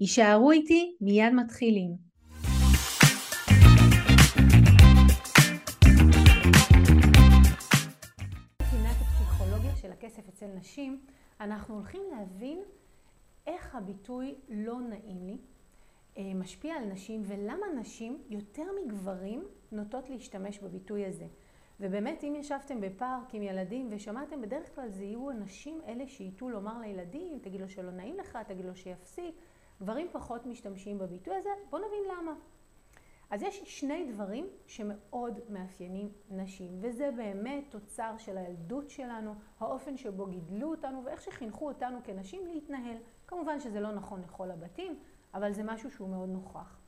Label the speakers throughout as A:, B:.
A: יישארו איתי, מיד מתחילים. מבחינת הפסיכולוגיה של הכסף אצל נשים, אנחנו הולכים להבין איך הביטוי לא נעים לי אה, משפיע על נשים ולמה נשים יותר מגברים נוטות להשתמש בביטוי הזה. ובאמת אם ישבתם בפארק עם ילדים ושמעתם בדרך כלל זה יהיו הנשים אלה שייטו לומר לילדים תגיד לו שלא נעים לך, תגיד לו שיפסיק גברים פחות משתמשים בביטוי הזה, בואו נבין למה. אז יש שני דברים שמאוד מאפיינים נשים, וזה באמת תוצר של הילדות שלנו, האופן שבו גידלו אותנו ואיך שחינכו אותנו כנשים להתנהל. כמובן שזה לא נכון לכל הבתים, אבל זה משהו שהוא מאוד נוכח.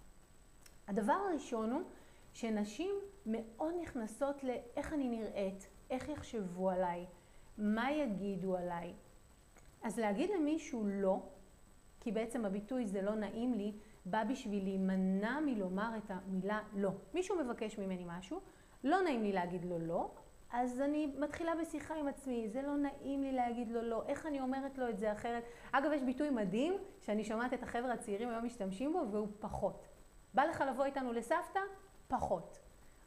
A: הדבר הראשון הוא שנשים מאוד נכנסות לאיך אני נראית, איך יחשבו עליי, מה יגידו עליי. אז להגיד למישהו לא, כי בעצם הביטוי זה לא נעים לי, בא בשביל להימנע מלומר את המילה לא. מישהו מבקש ממני משהו, לא נעים לי להגיד לו לא, אז אני מתחילה בשיחה עם עצמי, זה לא נעים לי להגיד לו לא, איך אני אומרת לו את זה אחרת. אגב, יש ביטוי מדהים שאני שומעת את החבר'ה הצעירים היום משתמשים בו, והוא פחות. בא לך לבוא איתנו לסבתא? פחות.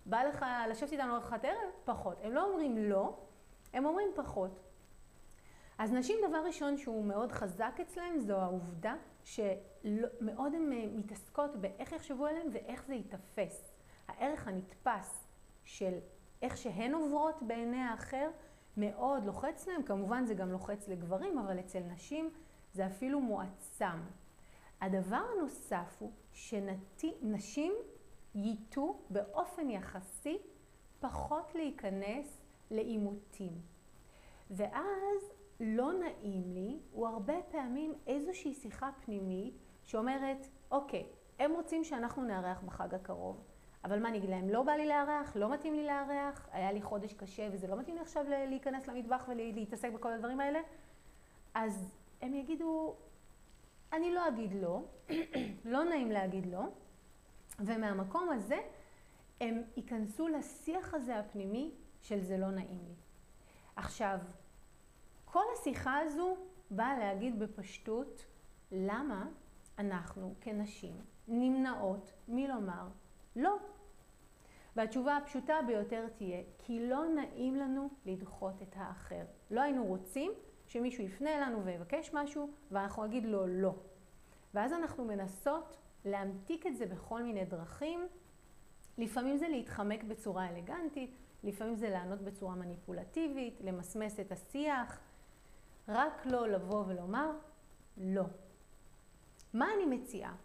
A: בא לך לשבת איתנו ארוחת ערב? פחות. הם לא אומרים לא, הם אומרים פחות. אז נשים דבר ראשון שהוא מאוד חזק אצלהם זו העובדה שמאוד הן אה, מתעסקות באיך יחשבו עליהם ואיך זה ייתפס. הערך הנתפס של איך שהן עוברות בעיני האחר מאוד לוחץ להם, כמובן זה גם לוחץ לגברים, אבל אצל נשים זה אפילו מועצם. הדבר הנוסף הוא שנשים ייטו באופן יחסי פחות להיכנס לעימותים. ואז לא נעים לי הוא הרבה פעמים איזושהי שיחה פנימית שאומרת, אוקיי, הם רוצים שאנחנו נארח בחג הקרוב, אבל מה נגיד להם, לא בא לי לארח, לא מתאים לי לארח, היה לי חודש קשה וזה לא מתאים לי עכשיו להיכנס למטבח ולהתעסק בכל הדברים האלה, אז הם יגידו, אני לא אגיד לא, לא נעים להגיד לא, ומהמקום הזה הם ייכנסו לשיח הזה הפנימי של זה לא נעים לי. עכשיו, כל השיחה הזו באה להגיד בפשטות למה אנחנו כנשים נמנעות מלומר לא. והתשובה הפשוטה ביותר תהיה כי לא נעים לנו לדחות את האחר. לא היינו רוצים שמישהו יפנה אלינו ויבקש משהו ואנחנו נגיד לו לא. ואז אנחנו מנסות להמתיק את זה בכל מיני דרכים. לפעמים זה להתחמק בצורה אלגנטית, לפעמים זה לענות בצורה מניפולטיבית, למסמס את השיח. רק לא לבוא ולומר לא. מה אני מציעה?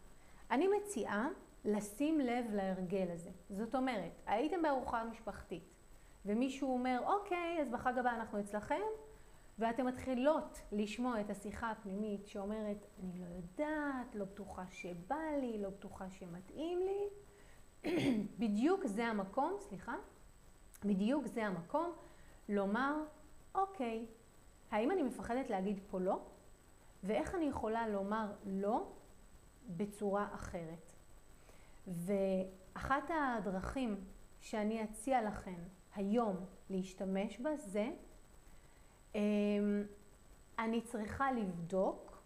A: אני מציעה לשים לב להרגל הזה. זאת אומרת, הייתם בארוחה משפחתית ומישהו אומר, אוקיי, אז בחג הבא אנחנו אצלכם, ואתן מתחילות לשמוע את השיחה הפנימית שאומרת, אני לא יודעת, לא בטוחה שבא לי, לא בטוחה שמתאים לי. בדיוק זה המקום, סליחה, בדיוק זה המקום לומר, אוקיי, האם אני מפחדת להגיד פה לא? ואיך אני יכולה לומר לא בצורה אחרת? ואחת הדרכים שאני אציע לכם היום להשתמש בה זה אמ, אני צריכה לבדוק,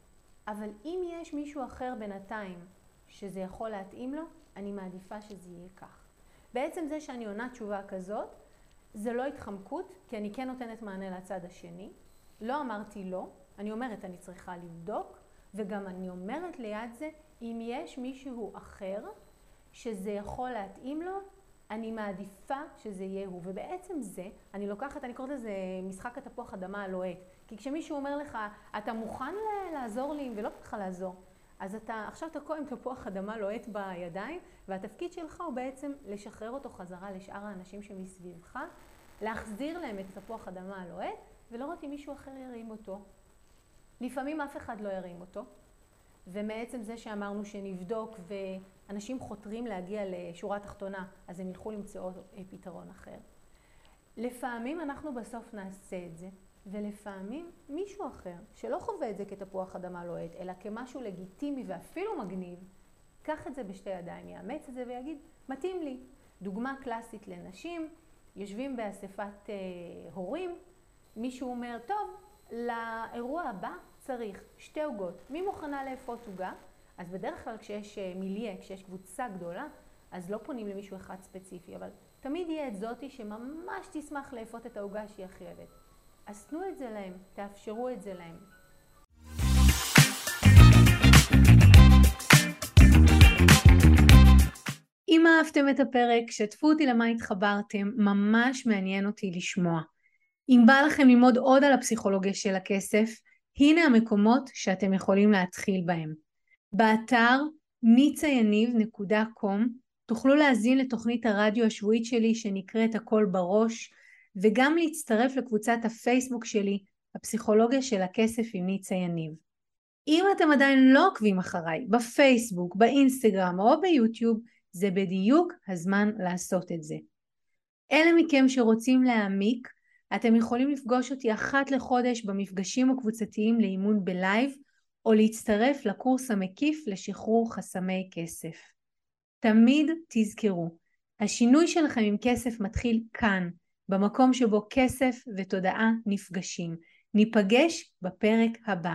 A: אבל אם יש מישהו אחר בינתיים שזה יכול להתאים לו, אני מעדיפה שזה יהיה כך. בעצם זה שאני עונה תשובה כזאת, זה לא התחמקות, כי אני כן נותנת מענה לצד השני. לא אמרתי לא, אני אומרת אני צריכה לבדוק, וגם אני אומרת ליד זה, אם יש מישהו אחר שזה יכול להתאים לו, אני מעדיפה שזה יהיה הוא. ובעצם זה, אני לוקחת, אני קוראת לזה משחק התפוח אדמה הלוהט. כי כשמישהו אומר לך, אתה מוכן לעזור לי, ולא לך לעזור, אז אתה עכשיו תקוע עם תפוח אדמה לוהט בידיים, והתפקיד שלך הוא בעצם לשחרר אותו חזרה לשאר האנשים שמסביבך, להחזיר להם את תפוח אדמה הלוהט, ולראות אם מישהו אחר ירים אותו. לפעמים אף אחד לא ירים אותו, ומעצם זה שאמרנו שנבדוק ואנשים חותרים להגיע לשורה תחתונה, אז הם ילכו למצוא פתרון אחר. לפעמים אנחנו בסוף נעשה את זה, ולפעמים מישהו אחר, שלא חווה את זה כתפוח אדמה לוהט, אלא כמשהו לגיטימי ואפילו מגניב, קח את זה בשתי ידיים, יאמץ את זה ויגיד, מתאים לי. דוגמה קלאסית לנשים, יושבים באספת אה, הורים, מישהו אומר, טוב, לאירוע הבא צריך שתי עוגות. מי מוכנה לאפות עוגה? אז בדרך כלל כשיש אה, מיליה, כשיש קבוצה גדולה, אז לא פונים למישהו אחד ספציפי, אבל תמיד יהיה את זאתי שממש תשמח לאפות את העוגה שהיא הכי אוהבת. אז תנו את זה להם, תאפשרו את זה להם. אם אהבתם את הפרק, שתפו אותי למה התחברתם, ממש מעניין אותי לשמוע. אם בא לכם ללמוד עוד על הפסיכולוגיה של הכסף, הנה המקומות שאתם יכולים להתחיל בהם. באתר ניצayaniv.com תוכלו להזין לתוכנית הרדיו השבועית שלי שנקראת הכל בראש, וגם להצטרף לקבוצת הפייסבוק שלי, הפסיכולוגיה של הכסף עם ניצה יניב. אם אתם עדיין לא עוקבים אחריי בפייסבוק, באינסטגרם או ביוטיוב, זה בדיוק הזמן לעשות את זה. אלה מכם שרוצים להעמיק, אתם יכולים לפגוש אותי אחת לחודש במפגשים הקבוצתיים לאימון בלייב, או להצטרף לקורס המקיף לשחרור חסמי כסף. תמיד תזכרו, השינוי שלכם עם כסף מתחיל כאן, במקום שבו כסף ותודעה נפגשים. ניפגש בפרק הבא.